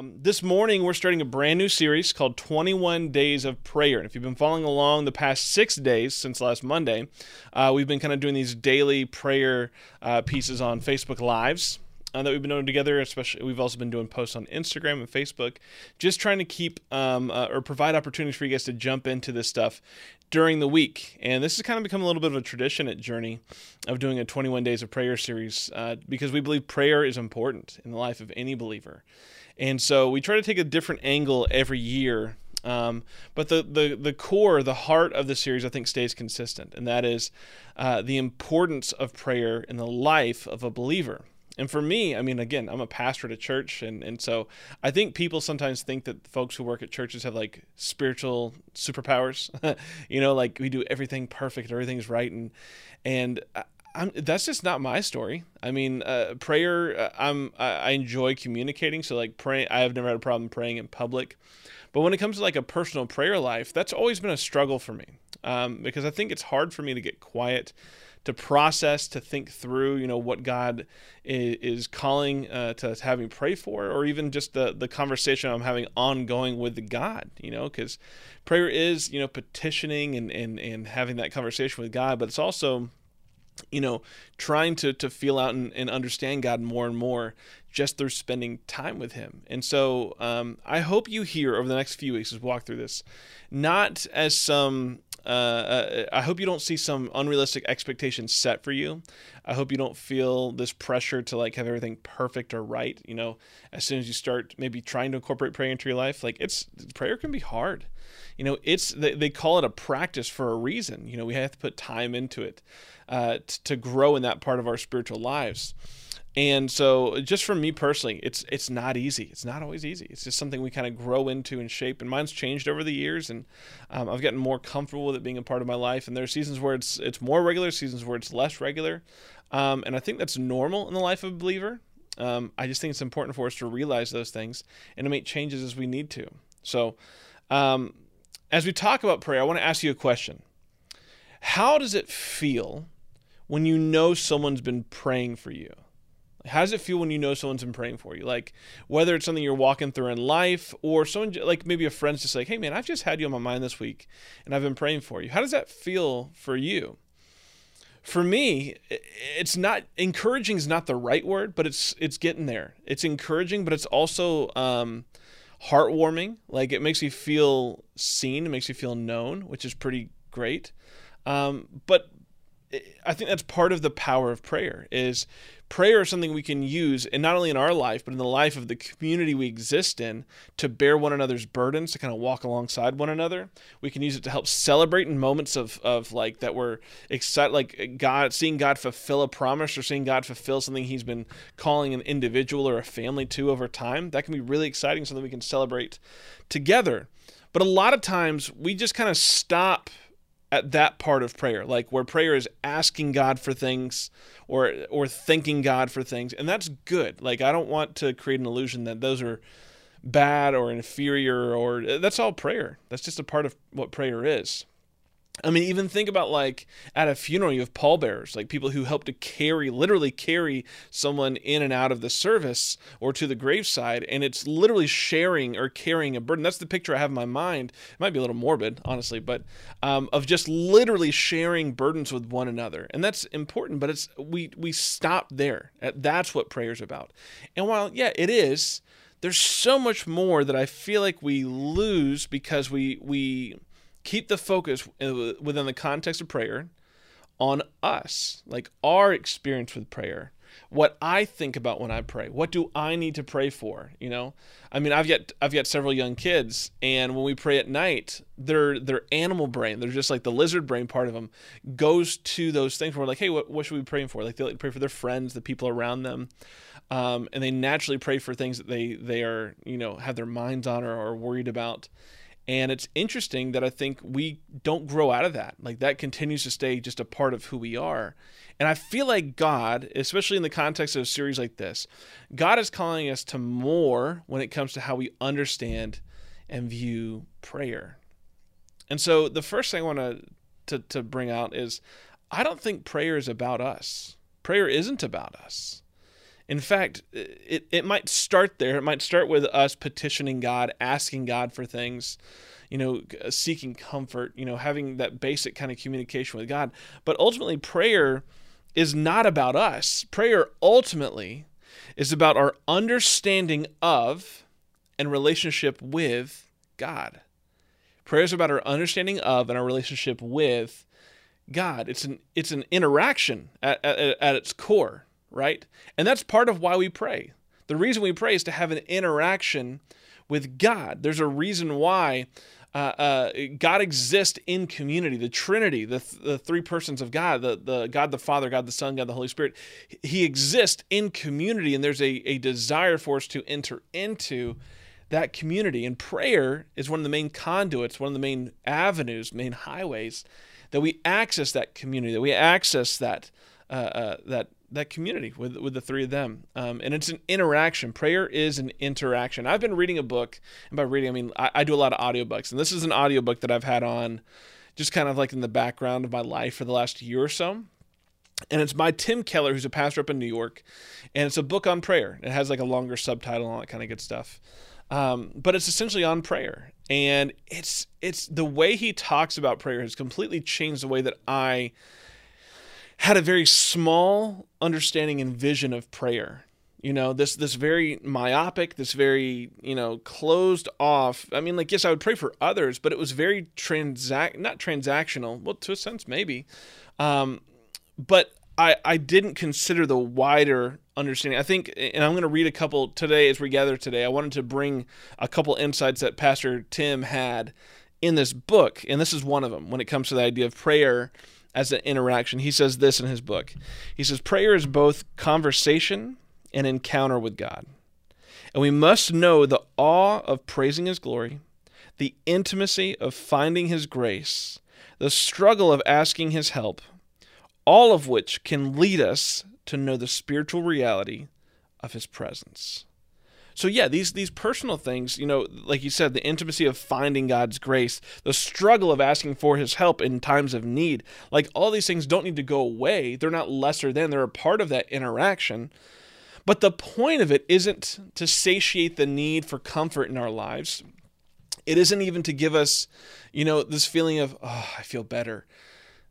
Um, this morning, we're starting a brand new series called 21 Days of Prayer. And if you've been following along the past six days since last Monday, uh, we've been kind of doing these daily prayer uh, pieces on Facebook Lives. Uh, that we've been doing together, especially we've also been doing posts on Instagram and Facebook, just trying to keep um, uh, or provide opportunities for you guys to jump into this stuff during the week. And this has kind of become a little bit of a tradition at Journey of doing a 21 Days of Prayer series uh, because we believe prayer is important in the life of any believer. And so we try to take a different angle every year. Um, but the, the, the core, the heart of the series, I think stays consistent, and that is uh, the importance of prayer in the life of a believer. And for me, I mean, again, I'm a pastor at a church, and, and so I think people sometimes think that folks who work at churches have like spiritual superpowers. you know, like we do everything perfect, everything's right, and and I'm, that's just not my story. I mean, uh, prayer. Uh, I'm I, I, enjoy communicating, so like praying. I have never had a problem praying in public, but when it comes to like a personal prayer life, that's always been a struggle for me um, because I think it's hard for me to get quiet, to process, to think through. You know what God is, is calling uh, to have me pray for, or even just the the conversation I'm having ongoing with God. You know, because prayer is you know petitioning and and and having that conversation with God, but it's also you know, trying to to feel out and, and understand God more and more just through spending time with Him. And so, um, I hope you hear over the next few weeks as we walk through this, not as some. Uh, uh, I hope you don't see some unrealistic expectations set for you. I hope you don't feel this pressure to like have everything perfect or right. You know, as soon as you start maybe trying to incorporate prayer into your life, like it's prayer can be hard. You know, it's they, they call it a practice for a reason. You know, we have to put time into it uh, t- to grow in that part of our spiritual lives. And so, just for me personally, it's it's not easy. It's not always easy. It's just something we kind of grow into and shape. And mine's changed over the years, and um, I've gotten more comfortable with it being a part of my life. And there are seasons where it's it's more regular, seasons where it's less regular, um, and I think that's normal in the life of a believer. Um, I just think it's important for us to realize those things and to make changes as we need to. So, um, as we talk about prayer, I want to ask you a question: How does it feel? when you know someone's been praying for you? How does it feel when you know someone's been praying for you? Like whether it's something you're walking through in life or someone like maybe a friend's just like, "Hey man, I've just had you on my mind this week and I've been praying for you." How does that feel for you? For me, it's not encouraging is not the right word, but it's it's getting there. It's encouraging, but it's also um, heartwarming. Like it makes you feel seen, it makes you feel known, which is pretty great. Um, but I think that's part of the power of prayer is prayer is something we can use and not only in our life but in the life of the community we exist in to bear one another's burdens to kind of walk alongside one another. We can use it to help celebrate in moments of, of like that we're excited like god seeing god fulfill a promise or seeing god fulfill something he's been calling an individual or a family to over time. That can be really exciting something we can celebrate together. But a lot of times we just kind of stop at that part of prayer, like where prayer is asking God for things or or thanking God for things, and that's good. Like I don't want to create an illusion that those are bad or inferior or that's all prayer. That's just a part of what prayer is. I mean, even think about like at a funeral, you have pallbearers, like people who help to carry, literally carry someone in and out of the service or to the graveside, and it's literally sharing or carrying a burden. That's the picture I have in my mind. It might be a little morbid, honestly, but um, of just literally sharing burdens with one another, and that's important. But it's we we stop there. That's what prayer is about. And while yeah, it is, there's so much more that I feel like we lose because we we keep the focus uh, within the context of prayer on us, like our experience with prayer. What I think about when I pray. What do I need to pray for? You know, I mean, I've got I've got several young kids, and when we pray at night, their their animal brain, they're just like the lizard brain part of them, goes to those things. Where like, hey, what, what should we be praying for? Like they like pray for their friends, the people around them, um, and they naturally pray for things that they they are you know have their minds on or are worried about. And it's interesting that I think we don't grow out of that. Like that continues to stay just a part of who we are. And I feel like God, especially in the context of a series like this, God is calling us to more when it comes to how we understand and view prayer. And so the first thing I want to to, bring out is I don't think prayer is about us. Prayer isn't about us. In fact, it, it might start there. It might start with us petitioning God, asking God for things, you know, seeking comfort, you know, having that basic kind of communication with God. But ultimately, prayer is not about us. Prayer ultimately is about our understanding of and relationship with God. Prayer is about our understanding of and our relationship with God. It's an it's an interaction at, at, at its core, right? And that's part of why we pray. The reason we pray is to have an interaction with God. There's a reason why uh, uh, God exists in community. The Trinity, the, th- the three persons of God, the, the God the Father, God the Son, God the Holy Spirit, He exists in community, and there's a, a desire for us to enter into that community. And prayer is one of the main conduits, one of the main avenues, main highways that we access that community, that we access that uh, uh, that that community with with the three of them. Um, and it's an interaction. Prayer is an interaction. I've been reading a book, and by reading I mean I, I do a lot of audiobooks, and this is an audiobook that I've had on just kind of like in the background of my life for the last year or so. And it's by Tim Keller, who's a pastor up in New York, and it's a book on prayer. It has like a longer subtitle and all that kind of good stuff. Um, but it's essentially on prayer, and it's it's the way he talks about prayer has completely changed the way that I had a very small understanding and vision of prayer. You know, this this very myopic, this very you know closed off. I mean, like yes, I would pray for others, but it was very transact not transactional. Well, to a sense, maybe. Um, but I, I didn't consider the wider understanding. I think, and I'm going to read a couple today as we gather today. I wanted to bring a couple insights that Pastor Tim had in this book, and this is one of them when it comes to the idea of prayer as an interaction. He says this in his book. He says, Prayer is both conversation and encounter with God. And we must know the awe of praising His glory, the intimacy of finding His grace, the struggle of asking His help, all of which can lead us to know the spiritual reality of his presence. So yeah, these these personal things, you know, like you said, the intimacy of finding God's grace, the struggle of asking for his help in times of need, like all these things don't need to go away. They're not lesser than, they're a part of that interaction. But the point of it isn't to satiate the need for comfort in our lives. It isn't even to give us, you know, this feeling of, oh, I feel better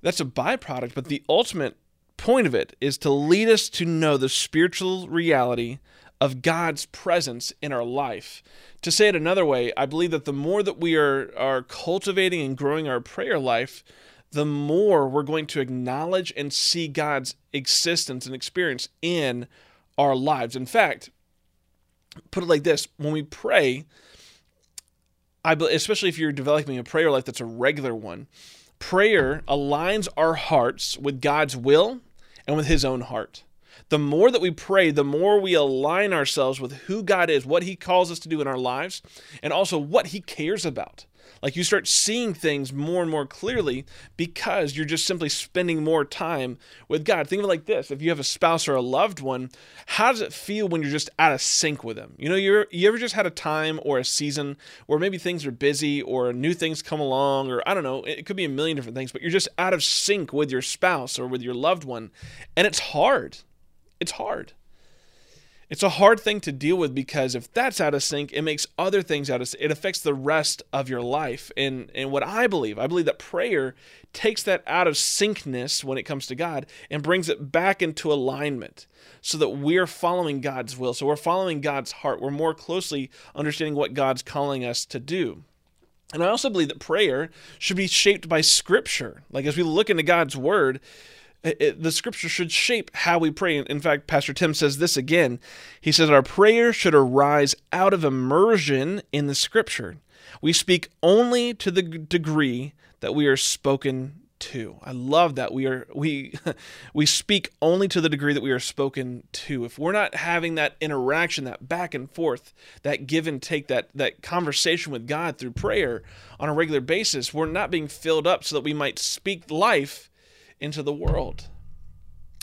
that's a byproduct, but the ultimate point of it is to lead us to know the spiritual reality of God's presence in our life. To say it another way, I believe that the more that we are, are cultivating and growing our prayer life, the more we're going to acknowledge and see God's existence and experience in our lives. In fact, put it like this when we pray, I, especially if you're developing a prayer life that's a regular one, Prayer aligns our hearts with God's will and with His own heart. The more that we pray, the more we align ourselves with who God is, what He calls us to do in our lives, and also what He cares about. Like you start seeing things more and more clearly because you're just simply spending more time with God. Think of it like this if you have a spouse or a loved one, how does it feel when you're just out of sync with them? You know, you're, you ever just had a time or a season where maybe things are busy or new things come along, or I don't know, it could be a million different things, but you're just out of sync with your spouse or with your loved one. And it's hard. It's hard. It's a hard thing to deal with because if that's out of sync, it makes other things out of sync. It affects the rest of your life. And and what I believe, I believe that prayer takes that out of syncness when it comes to God and brings it back into alignment so that we're following God's will. So we're following God's heart. We're more closely understanding what God's calling us to do. And I also believe that prayer should be shaped by scripture. Like as we look into God's word, it, the scripture should shape how we pray. In fact, Pastor Tim says this again. He says, Our prayer should arise out of immersion in the scripture. We speak only to the degree that we are spoken to. I love that we are we we speak only to the degree that we are spoken to. If we're not having that interaction, that back and forth, that give and take, that that conversation with God through prayer on a regular basis, we're not being filled up so that we might speak life into the world.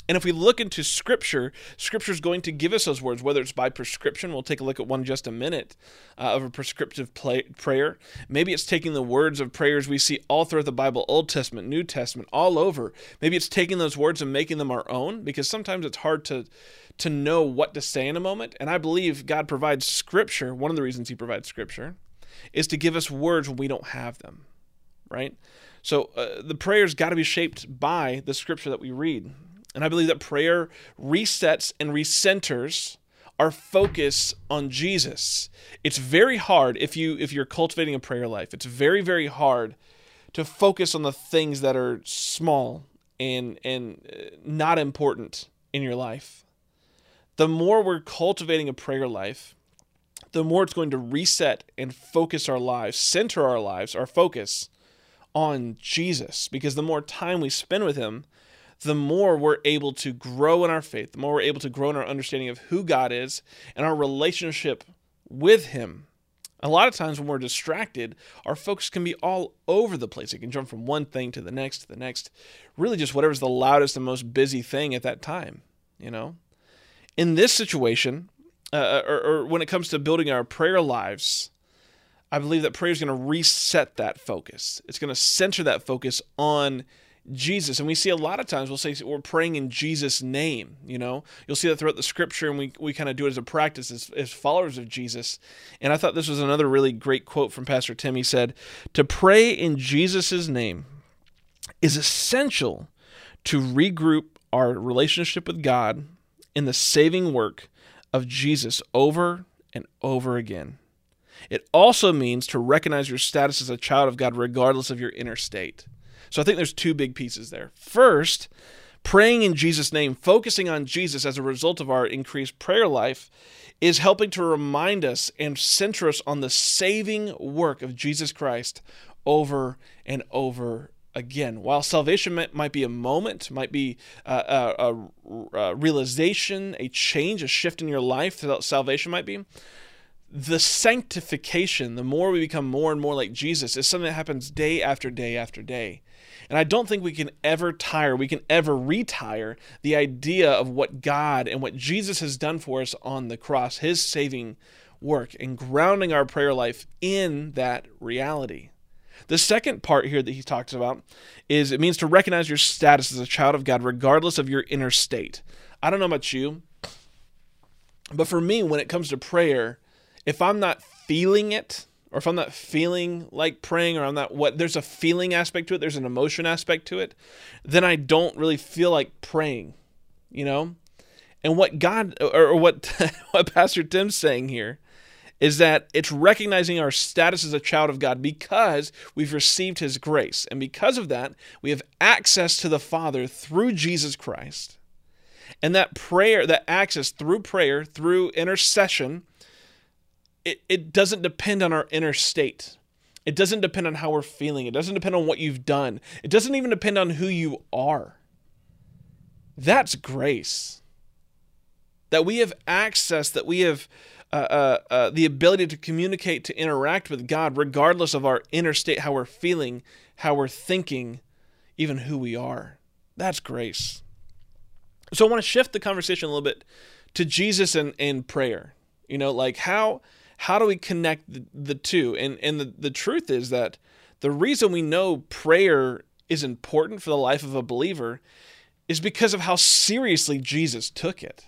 And if we look into Scripture, Scripture is going to give us those words, whether it's by prescription. We'll take a look at one just a minute uh, of a prescriptive play, prayer. Maybe it's taking the words of prayers we see all throughout the Bible, Old Testament, New Testament, all over. Maybe it's taking those words and making them our own, because sometimes it's hard to to know what to say in a moment. And I believe God provides scripture. One of the reasons He provides scripture is to give us words when we don't have them, right? So uh, the prayer's got to be shaped by the scripture that we read. And I believe that prayer resets and recenters our focus on Jesus. It's very hard if you if you're cultivating a prayer life. It's very very hard to focus on the things that are small and and uh, not important in your life. The more we're cultivating a prayer life, the more it's going to reset and focus our lives, center our lives, our focus on Jesus because the more time we spend with him, the more we're able to grow in our faith, the more we're able to grow in our understanding of who God is and our relationship with Him. A lot of times when we're distracted, our focus can be all over the place. It can jump from one thing to the next to the next, really just whatever's the loudest and most busy thing at that time, you know? In this situation, uh, or, or when it comes to building our prayer lives, I believe that prayer is going to reset that focus. It's going to center that focus on Jesus. And we see a lot of times we'll say we're praying in Jesus' name. You know, you'll see that throughout the scripture, and we, we kind of do it as a practice as, as followers of Jesus. And I thought this was another really great quote from Pastor Tim. He said, To pray in Jesus' name is essential to regroup our relationship with God in the saving work of Jesus over and over again. It also means to recognize your status as a child of God regardless of your inner state. So I think there's two big pieces there. First, praying in Jesus' name, focusing on Jesus as a result of our increased prayer life, is helping to remind us and center us on the saving work of Jesus Christ over and over again. While salvation might be a moment, might be uh, uh, a, a, a, realization, a change, a shift in your life, salvation might be the sanctification, the more we become more and more like Jesus, is something that happens day after day after day. And I don't think we can ever tire, we can ever retire the idea of what God and what Jesus has done for us on the cross, his saving work, and grounding our prayer life in that reality. The second part here that he talks about is it means to recognize your status as a child of God, regardless of your inner state. I don't know about you, but for me, when it comes to prayer, if I'm not feeling it, or if I'm not feeling like praying, or I'm not what there's a feeling aspect to it, there's an emotion aspect to it, then I don't really feel like praying, you know? And what God or, what what Pastor Tim's saying here is that it's recognizing our status as a child of God because we've received his grace. And because of that, we have access to the Father through Jesus Christ. And that prayer, that access through prayer, through intercession, it, it doesn't depend on our inner state. It doesn't depend on how we're feeling. It doesn't depend on what you've done. It doesn't even depend on who you are. That's grace. That we have access, that we have uh, uh, uh, the ability to communicate, to interact with God, regardless of our inner state, how we're feeling, how we're thinking, even who we are. That's grace. So I want to shift the conversation a little bit to Jesus and, and prayer. You know, like how how do we connect the, the two? And and the, the truth is that the reason we know prayer is important for the life of a believer is because of how seriously Jesus took it.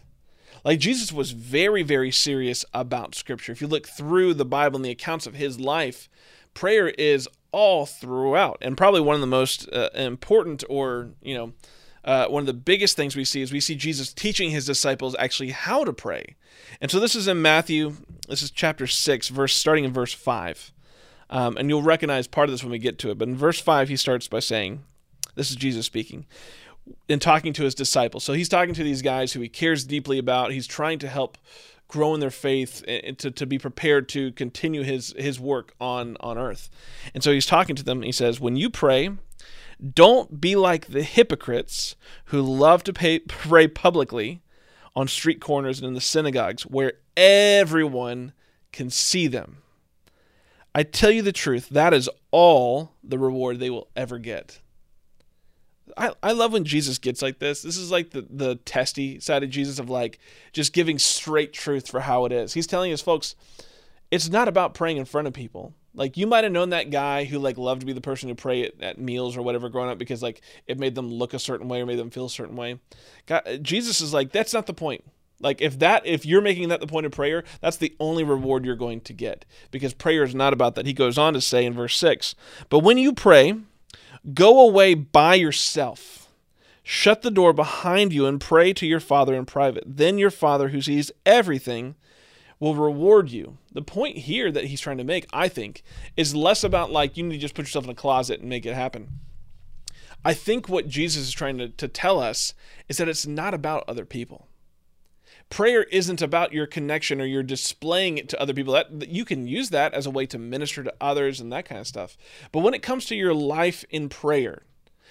Like Jesus was very, very serious about Scripture. If you look through the Bible and the accounts of his life, prayer is all throughout, and probably one of the most uh, important or you know uh, one of the biggest things we see is we see Jesus teaching his disciples actually how to pray. And so this is in Matthew, this is chapter 6, verse starting in verse 5. Um, and you'll recognize part of this when we get to it. But in verse 5, he starts by saying, This is Jesus speaking, and talking to his disciples. So he's talking to these guys who he cares deeply about. He's trying to help grow in their faith and to, to be prepared to continue his, his work on, on earth. And so he's talking to them. He says, When you pray, don't be like the hypocrites who love to pay, pray publicly on street corners and in the synagogues where everyone can see them. I tell you the truth, that is all the reward they will ever get. I, I love when Jesus gets like this. This is like the, the testy side of Jesus of like just giving straight truth for how it is. He's telling his folks, it's not about praying in front of people. Like you might have known that guy who like loved to be the person who pray at, at, meals or whatever growing up because like it made them look a certain way or made them feel a certain way. God, Jesus is like that's not the point. Like if that if you're making that the point of prayer, that's the only reward you're going to get because prayer is not about that. He goes on to say in verse 6, "But when you pray, go away by yourself. Shut the door behind you and pray to your Father in private. Then your Father who sees everything will reward you." The point here that he's trying to make, I think, is less about like you need to just put yourself in a closet and make it happen. I think what Jesus is trying to, to tell us is that it's not about other people prayer isn't about your connection or you're displaying it to other people that you can use that as a way to minister to others and that kind of stuff but when it comes to your life in prayer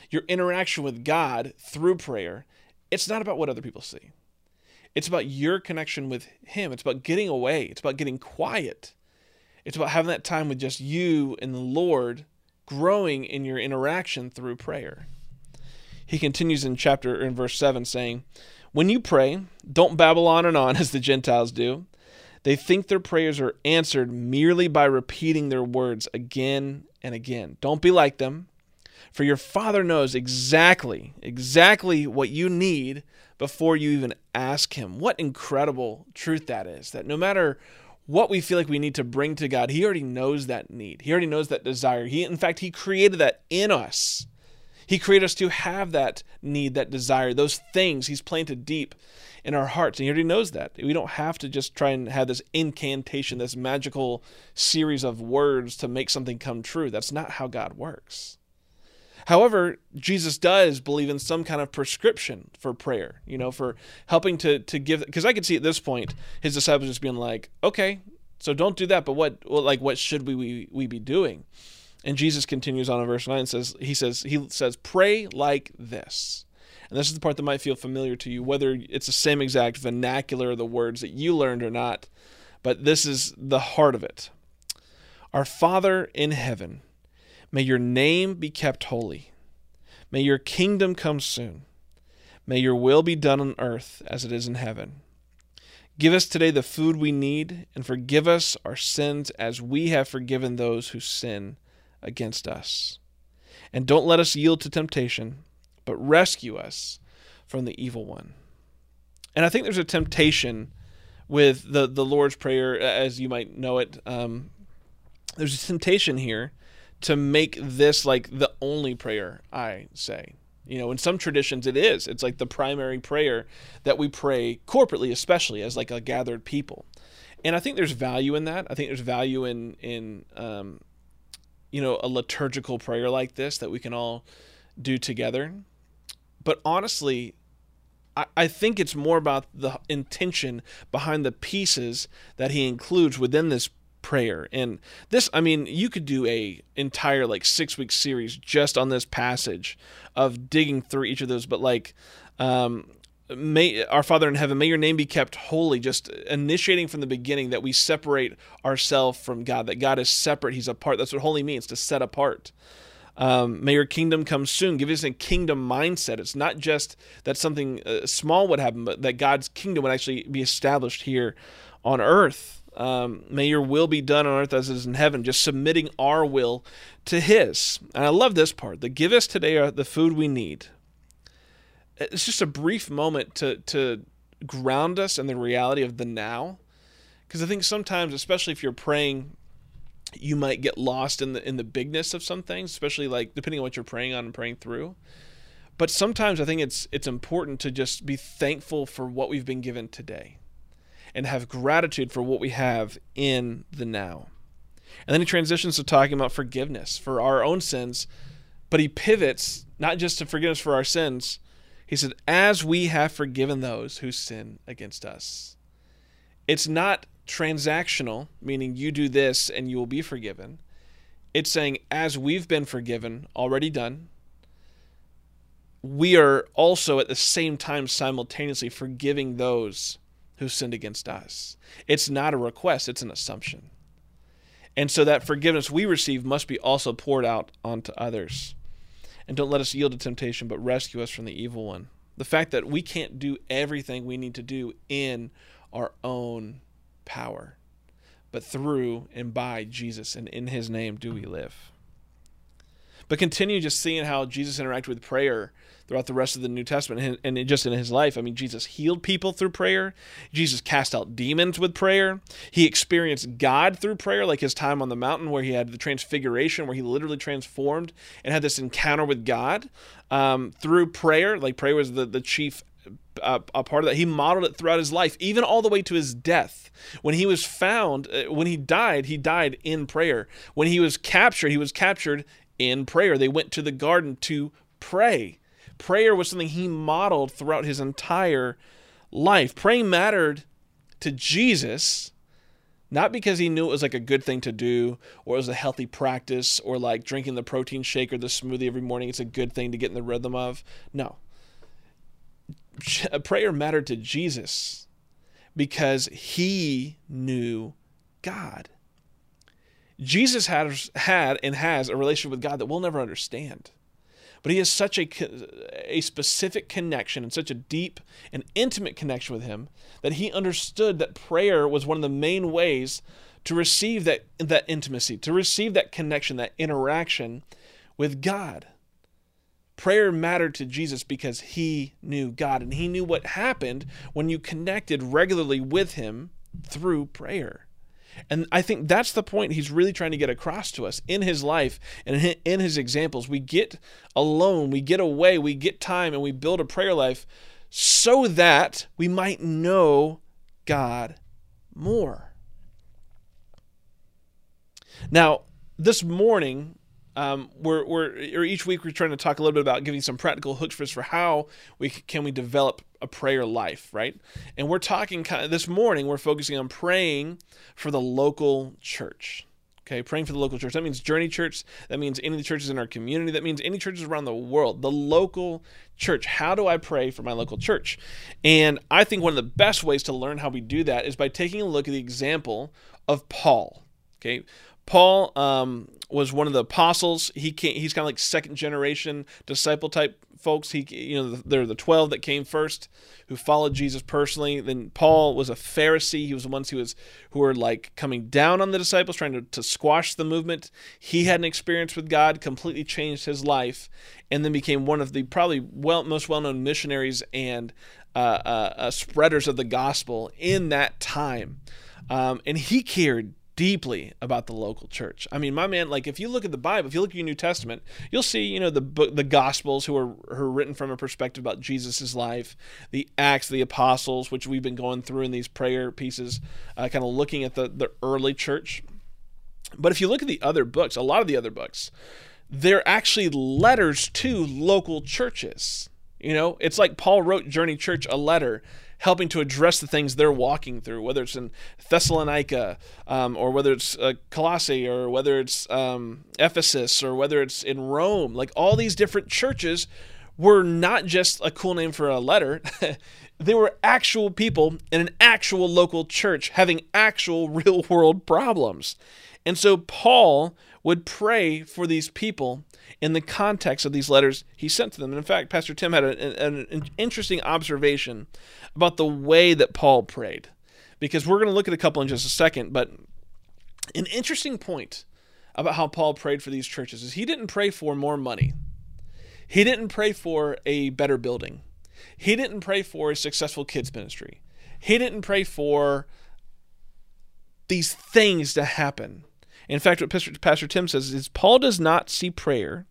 your interaction with god through prayer it's not about what other people see it's about your connection with him it's about getting away it's about getting quiet it's about having that time with just you and the lord growing in your interaction through prayer he continues in chapter in verse 7 saying when you pray, don't babble on and on as the Gentiles do. They think their prayers are answered merely by repeating their words again and again. Don't be like them, for your Father knows exactly, exactly what you need before you even ask Him. What incredible truth that is! That no matter what we feel like we need to bring to God, He already knows that need. He already knows that desire. He, in fact, He created that in us. He created us to have that need, that desire, those things He's planted deep in our hearts. And He already knows that. We don't have to just try and have this incantation, this magical series of words to make something come true. That's not how God works. However, Jesus does believe in some kind of prescription for prayer, you know, for helping to to give because I could see at this point his disciples just being like, okay, so don't do that, but what well, like what should we, we we be doing? And Jesus continues on in verse 9 and says he says he says pray like this. And this is the part that might feel familiar to you whether it's the same exact vernacular of the words that you learned or not, but this is the heart of it. Our Father in heaven, may your name be kept holy. May your kingdom come soon. May your will be done on earth as it is in heaven. Give us today the food we need, and forgive us our sins as we have forgiven those who sin against us. And don't let us yield to temptation, but rescue us from the evil one. And I think there's a temptation with the, the Lord's Prayer, as you might know it. Um, there's a temptation here to make this like the only prayer I say. You know, in some traditions it is. It's like the primary prayer that we pray corporately, especially as like a gathered people. And I think there's value in that. I think there's value in in um, you know, a liturgical prayer like this that we can all do together. But honestly, I, I think it's more about the intention behind the pieces that he includes within this prayer. And this, I mean, you could do a entire like six week series just on this passage of digging through each of those. But like, um, may our father in heaven may your name be kept holy just initiating from the beginning that we separate ourselves from god that god is separate he's apart. That's what holy means to set apart. Um, may your kingdom come soon. Give us a kingdom mindset. It's not just that something uh, small would happen but that god's kingdom would actually be established here on earth um, may your will be done on earth as it is in heaven. Just submitting our will to his. And i love this part. The give us today the food we need. It's just a brief moment to to ground us in the reality of the now. Because i think sometimes especially if you're praying you might get lost in the in the bigness of some things especially like depending on what you're praying on and praying through. But sometimes i think it's it's important to just be thankful for what we've been given today and have gratitude for what we have in the now and then he transitions to talking about forgiveness for our own sins but he pivots not just to forgiveness for our sins he said, As we have forgiven those who sin against us. It's not transactional, meaning you do this and you will be forgiven. It's saying, As we've been forgiven, already done, we are also at the same time simultaneously forgiving those who sinned against us. It's not a request, it's an assumption. And so that forgiveness we receive must be also poured out onto others and don't let us yield to temptation, but rescue us from the evil one. The fact that we can't do everything we need to do in our own power, but through and by Jesus and in his name do we live. But continue just seeing how Jesus interacted with prayer throughout the rest of the New Testament and, just in his life. I mean, Jesus healed people through prayer. Jesus cast out demons with prayer. He experienced God through prayer, like his time on the mountain where he had the transfiguration, where he literally transformed and had this encounter with God um, through prayer. Like prayer was the, the chief uh, a part of that. He modeled it throughout his life, even all the way to his death. When he was found, uh, when he died, he died in prayer. When he was captured, he was captured in prayer. They went to the garden to pray. Prayer was something he modeled throughout his entire life. Praying mattered to Jesus, not because he knew it was like a good thing to do or it was a healthy practice or like drinking the protein shake or the smoothie every morning. It's a good thing to get in the rhythm of. No. Prayer mattered to Jesus because he knew God. Jesus had, had and has a relationship with God that we'll never understand. But he has such a, a specific connection and such a deep and intimate connection with him that he understood that prayer was one of the main ways to receive that, that intimacy, to receive that connection, that interaction with God. Prayer mattered to Jesus because he knew God and he knew what happened when you connected regularly with him through prayer. And I think that's the point he's really trying to get across to us in his life and in his examples. We get alone, we get away, we get time, and we build a prayer life so that we might know God more. Now, this morning, um, we're, we're or each week we're trying to talk a little bit about giving some practical hooks for us for how we can we develop a prayer life, right? And we're talking kind of this morning we're focusing on praying for the local church. Okay, praying for the local church. That means Journey Church. That means any of the churches in our community. That means any churches around the world. The local church. How do I pray for my local church? And I think one of the best ways to learn how we do that is by taking a look at the example of Paul. Okay, Paul um, was one of the apostles. He came, he's kind of like second generation disciple type folks. He you know they're the twelve that came first, who followed Jesus personally. Then Paul was a Pharisee. He was the ones who was who were like coming down on the disciples, trying to, to squash the movement. He had an experience with God, completely changed his life, and then became one of the probably well most well known missionaries and uh, uh, uh, spreaders of the gospel in that time. Um, and he cared deeply about the local church. I mean, my man, like if you look at the Bible, if you look at your New Testament, you'll see, you know, the book, the Gospels who are, who are written from a perspective about Jesus's life, the Acts, the Apostles, which we've been going through in these prayer pieces, uh, kind of looking at the the early church. But if you look at the other books, a lot of the other books, they're actually letters to local churches. You know, it's like Paul wrote Journey Church a letter helping to address the things they're walking through, whether it's in Thessalonica um, or whether it's uh, Colossae or whether it's um, Ephesus or whether it's in Rome. Like all these different churches were not just a cool name for a letter. they were actual people in an actual local church having actual real world problems. And so Paul would pray for these people in the context of these letters he sent to them. And in fact, Pastor Tim had a, an, an interesting observation about the way that Paul prayed, because we're going to look at a couple in just a second. But an interesting point about how Paul prayed for these churches is he didn't pray for more money, he didn't pray for a better building, he didn't pray for a successful kids ministry, he didn't pray for these things to happen. In fact, what Pastor, Pastor Tim says is Paul does not see prayer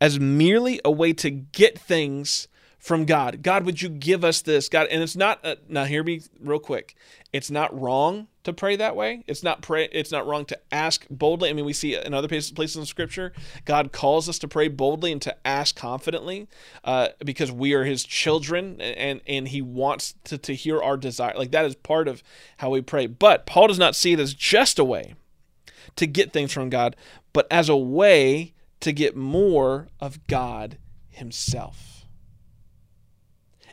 as merely a way to get things from God. God, would you give us this? God, and it's not uh, now hear me real quick. It's not wrong to pray that way. It's not pray it's not wrong to ask boldly. I mean, we see in other places, in scripture, God calls us to pray boldly and to ask confidently uh, because we are his children and and he wants to, to hear our desire. Like that is part of how we pray. But Paul does not see it as just a way to get things from God, but as a way to get more of God Himself.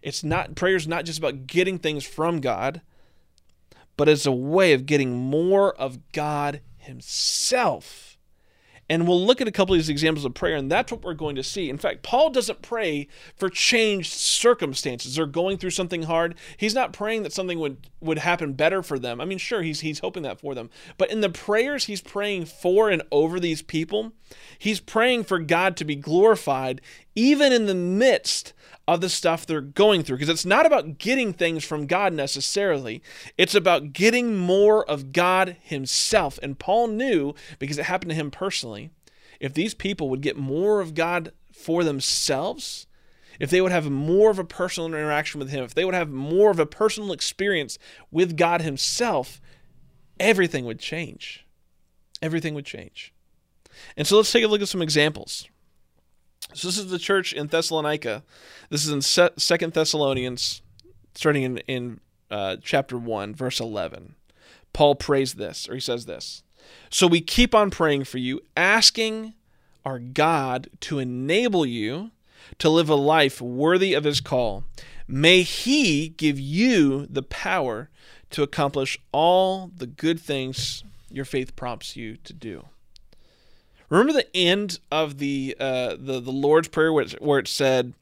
It's not prayer's not just about getting things from God, but it's a way of getting more of God Himself. And we'll look at a couple of these examples of prayer, and that's what we're going to see. In fact, Paul doesn't pray for changed circumstances. They're going through something hard. He's not praying that something would, would happen better for them. I mean, sure, he's, he's hoping that for them. But in the prayers he's praying for and over these people, he's praying for God to be glorified, even in the midst of the stuff they're going through. Because it's not about getting things from God necessarily, it's about getting more of God Himself. And Paul knew, because it happened to him personally, if these people would get more of God for themselves, if they would have more of a personal interaction with Him, if they would have more of a personal experience with God Himself, everything would change. Everything would change. And so let's take a look at some examples. So this is the church in Thessalonica. This is in Second Thessalonians, starting in in uh, chapter one, verse eleven. Paul prays this, or he says this. So we keep on praying for you, asking our God to enable you to live a life worthy of His call. May He give you the power to accomplish all the good things your faith prompts you to do. Remember the end of the uh, the the Lord's prayer where it, where it said,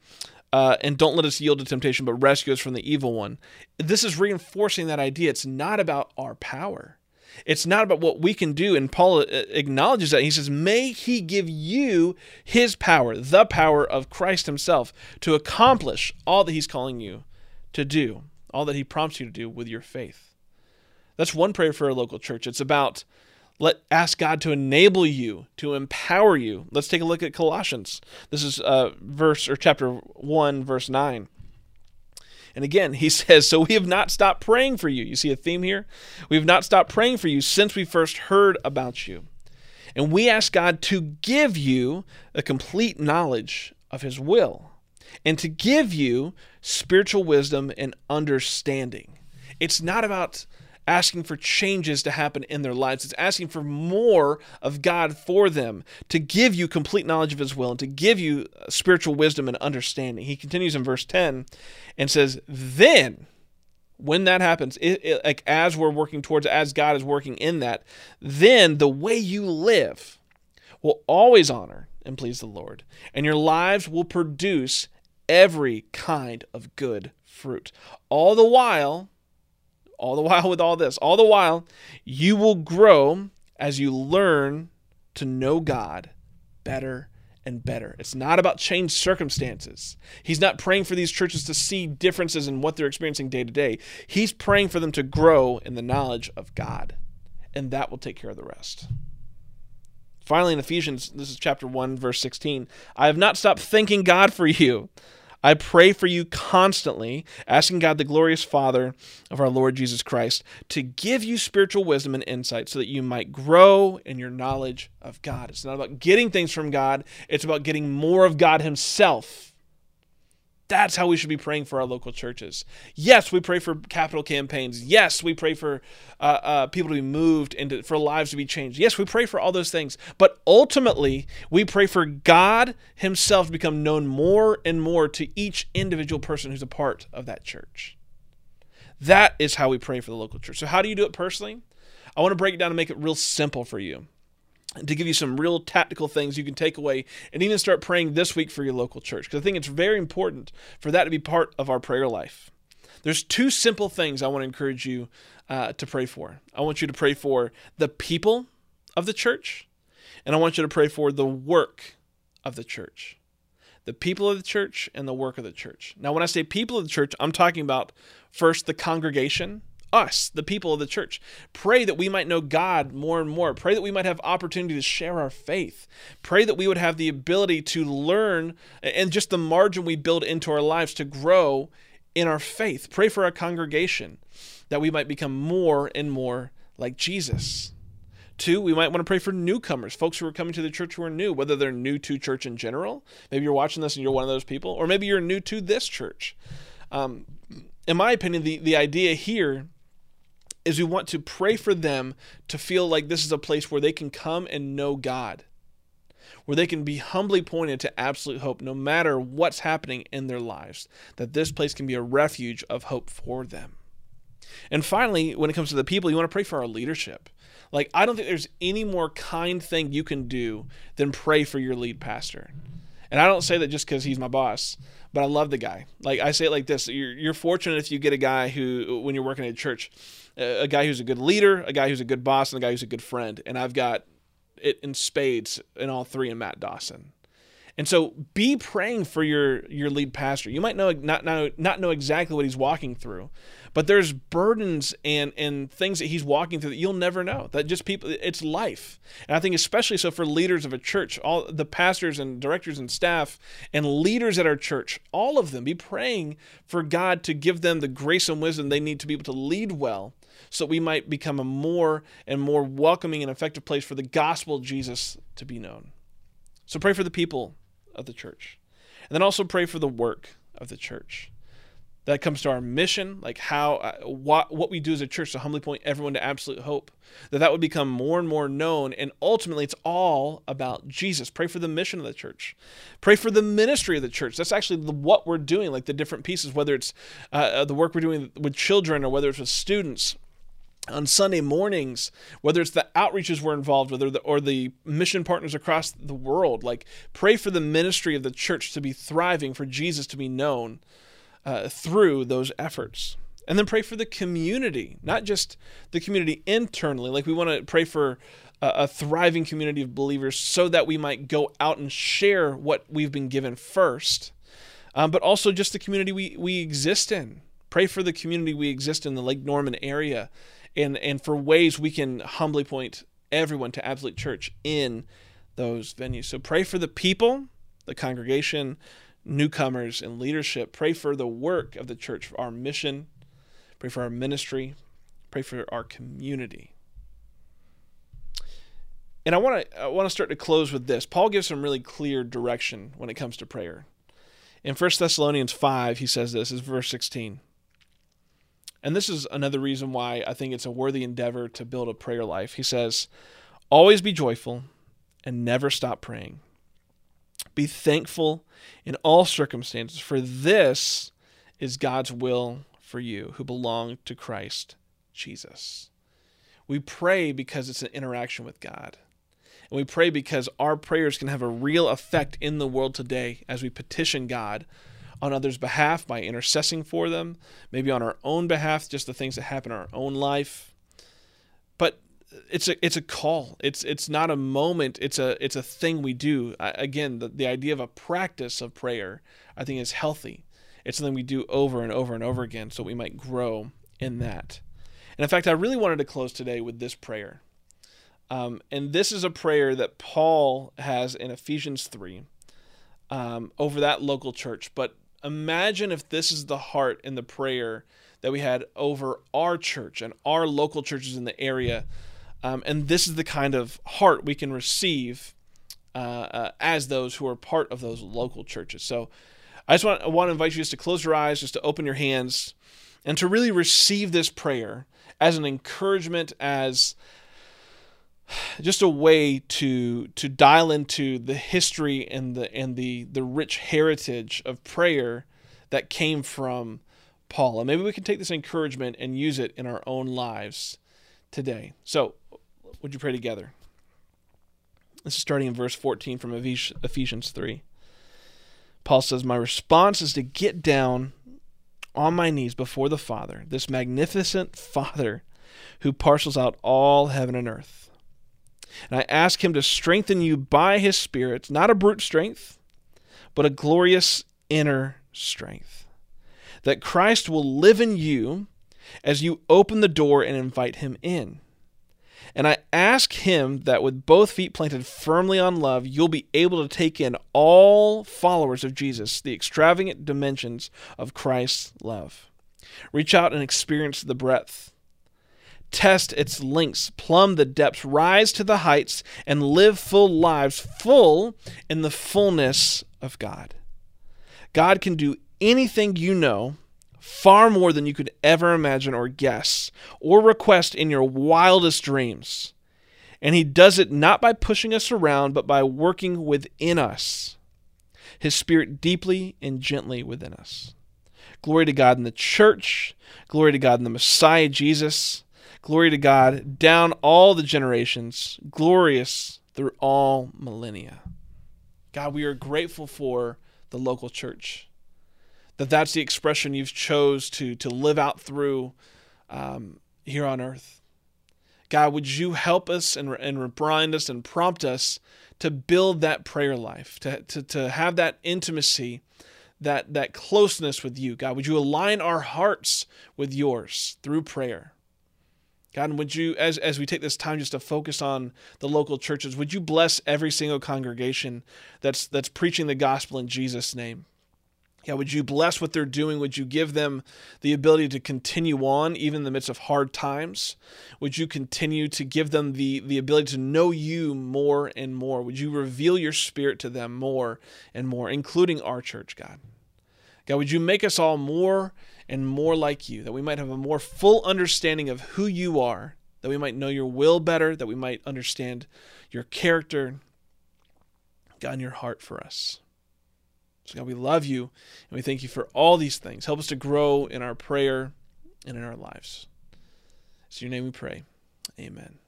uh, "And don't let us yield to temptation, but rescue us from the evil one." This is reinforcing that idea. It's not about our power. It's not about what we can do. And Paul uh, acknowledges that. He says, May he give you his power, the power of Christ himself, to accomplish all that he's calling you to do, all that he prompts you to do with your faith. That's one prayer for a local church. It's about let ask God to enable you, to empower you. Let's take a look at Colossians. This is uh, verse or chapter 1 verse 9. And again, he says, So we have not stopped praying for you. You see a theme here? We have not stopped praying for you since we first heard about you. And we ask God to give you a complete knowledge of his will and to give you spiritual wisdom and understanding. It's not about asking for changes to happen in their lives. It's asking for more of God for them to give you complete knowledge of His will and to give you uh, spiritual wisdom and understanding. He continues in verse 10 and says, Then, when that happens, it, it, like as we're working towards, as God is working in that, then the way you live will always honor and please the Lord, and your lives will produce every kind of good fruit. All the while, all the while with all this, all the while, you will grow as you learn to know God better and better. It's not about changed circumstances. He's not praying for these churches to see differences in what they're experiencing day to day. He's praying for them to grow in the knowledge of God, and that will take care of the rest. Finally, in Ephesians, this is chapter 1, verse 16 I have not stopped thanking God for you I pray for you constantly, asking God, the glorious Father of our Lord Jesus Christ, to give you spiritual wisdom and insight so that you might grow in your knowledge of God. It's not about getting things from God, it's about getting more of God Himself that's how we should be praying for our local churches. Yes, we pray for capital campaigns. Yes, we pray for uh, uh, people to be moved and for lives to be changed. Yes, we pray for all those things. But ultimately, we pray for God Himself to become known more and more to each individual person who's a part of that church. That is how we pray for the local church. So, how do you do it personally? I want to break it down and make it real simple for you to give you some real tactical things you can take away and even start praying this week for your local church. Because I think it's very important for that to be part of our prayer life. There's two simple things I want to encourage you uh, to pray for. I want you to pray for the people of the church, and I want you to pray for the work of the church. The people of the church and the work of the church. Now, when I say people of the church, I'm talking about first the congregation us, the people of the church. Pray that we might know God more and more. Pray that we might have opportunity to share our faith. Pray that we would have the ability to learn and just the margin we build into our lives to grow in our faith. Pray for our congregation that we might become more and more like Jesus. Two, we might want to pray for newcomers, folks who are coming to the church who are new, whether they're new to church in general. Maybe you're watching this and you're one of those people, or maybe you're new to this church. Um, in my opinion, the, the idea here is we want to pray for them to feel like this is a place where they can come and know God, where they can be humbly pointed to absolute hope no matter what's happening in their lives, that this place can be a refuge of hope for them. And finally, when it comes to the people, you want to pray for our leadership. Like, I don't think there's any more kind thing you can do than pray for your lead pastor. And I don't say that just because he's my boss, but I love the guy. Like, I say it like this you're, you're fortunate if you get a guy who, when you're working at a church, a guy who's a good leader, a guy who's a good boss, and a guy who's a good friend. And I've got it in spades in all three in Matt Dawson. And so be praying for your your lead pastor. You might know not know not know exactly what he's walking through, but there's burdens and and things that he's walking through that you'll never know. That just people it's life. And I think especially so for leaders of a church, all the pastors and directors and staff and leaders at our church, all of them be praying for God to give them the grace and wisdom they need to be able to lead well so we might become a more and more welcoming and effective place for the gospel of Jesus to be known. So pray for the people of the church. And then also pray for the work of the church. That comes to our mission, like how uh, what what we do as a church to humbly point everyone to absolute hope. That that would become more and more known, and ultimately, it's all about Jesus. Pray for the mission of the church. Pray for the ministry of the church. That's actually what we're doing, like the different pieces, whether it's uh, uh the work we're doing with children or whether it's with students on Sunday mornings, whether it's the outreaches we're involved with or the, or the mission partners across the world, like pray for the ministry of the church to be thriving, for Jesus to be known uh, through those efforts. And then pray for the community, not just the community internally. Like we want to pray for a, a thriving community of believers so that we might go out and share what we've been given first, um, but also just the community we, we exist in. Pray for the community we exist in the Lake Norman area and and for ways we can humbly point everyone to Absolute Church in those venues. So pray for the people, the congregation, newcomers, and leadership. Pray for the work of the church, for our mission. Pray for our ministry. Pray for our community. And I want to I want to start to close with this. Paul gives some really clear direction when it comes to prayer. In 1 Thessalonians 5, he says this, is verse 16. And this is another reason why I think it's a worthy endeavor to build a prayer life. He says, Always be joyful and never stop praying. Be thankful in all circumstances, for this is God's will for you who belong to Christ Jesus. We pray because it's an interaction with God. And we pray because our prayers can have a real effect in the world today as we petition God on others' behalf by intercessing for them, maybe on our own behalf, just the things that happen in our own life. But it's a it's a call. It's it's not a moment. It's a it's a thing we do. I, again, the, the idea of a practice of prayer, I think, is healthy. It's something we do over and over and over again, so we might grow in that. And in fact, I really wanted to close today with this prayer. Um, and this is a prayer that Paul has in Ephesians 3 um, over that local church. But imagine if this is the heart in the prayer that we had over our church and our local churches in the area. Um, and this is the kind of heart we can receive uh, uh, as those who are part of those local churches. So I just want, I want to invite you just to close your eyes, just to open your hands, and to really receive this prayer as an encouragement, as just a way to to dial into the history and the and the the rich heritage of prayer that came from Paul. And maybe we can take this encouragement and use it in our own lives today. So, would you pray together? This is starting in verse 14 from Ephesians 3. Paul says, My response is to get down on my knees before the Father, this magnificent Father who parcels out all heaven and earth and I ask him to strengthen you by his Spirit, not a brute strength, but a glorious inner strength. That Christ will live in you as you open the door and invite him in. And I ask him that with both feet planted firmly on love, you'll be able to take in all followers of Jesus, the extravagant dimensions of Christ's love. Reach out and experience the breadth test its lengths, plumb the depths, rise to the heights, and live full lives, full in the fullness of God. God can do anything you know, far more than you could ever imagine or guess, or request in your wildest dreams. And He does it not by pushing us around, but by working within us, His Spirit deeply and gently within us. Glory to God in the church. Glory to God in the Messiah, Jesus. Glory to God, down all the generations, glorious through all millennia. God, we are grateful for the local church. That that's the expression you've chose to to live out through um, here on earth. God, would you help us and, and remind us and prompt us to build that prayer life, to, to, to have that intimacy, that, that closeness with you. God, would you align our hearts with yours through prayer? God, and would you, as, as we take this time just to focus on the local churches, would you bless every single congregation that's, that's preaching the gospel in Jesus' name? Yeah, would you bless what they're doing? Would you give them the ability to continue on even in the midst of hard times? Would you continue to give them the, the ability to know you more and more? Would you reveal your spirit to them more and more, including our church, God? God, would you make us all more and more like you, that we might have a more full understanding of who you are, that we might know your will better, that we might understand your character, God, and your heart for us. So, God, we love you and we thank you for all these things. Help us to grow in our prayer and in our lives. It's your name we pray. Amen.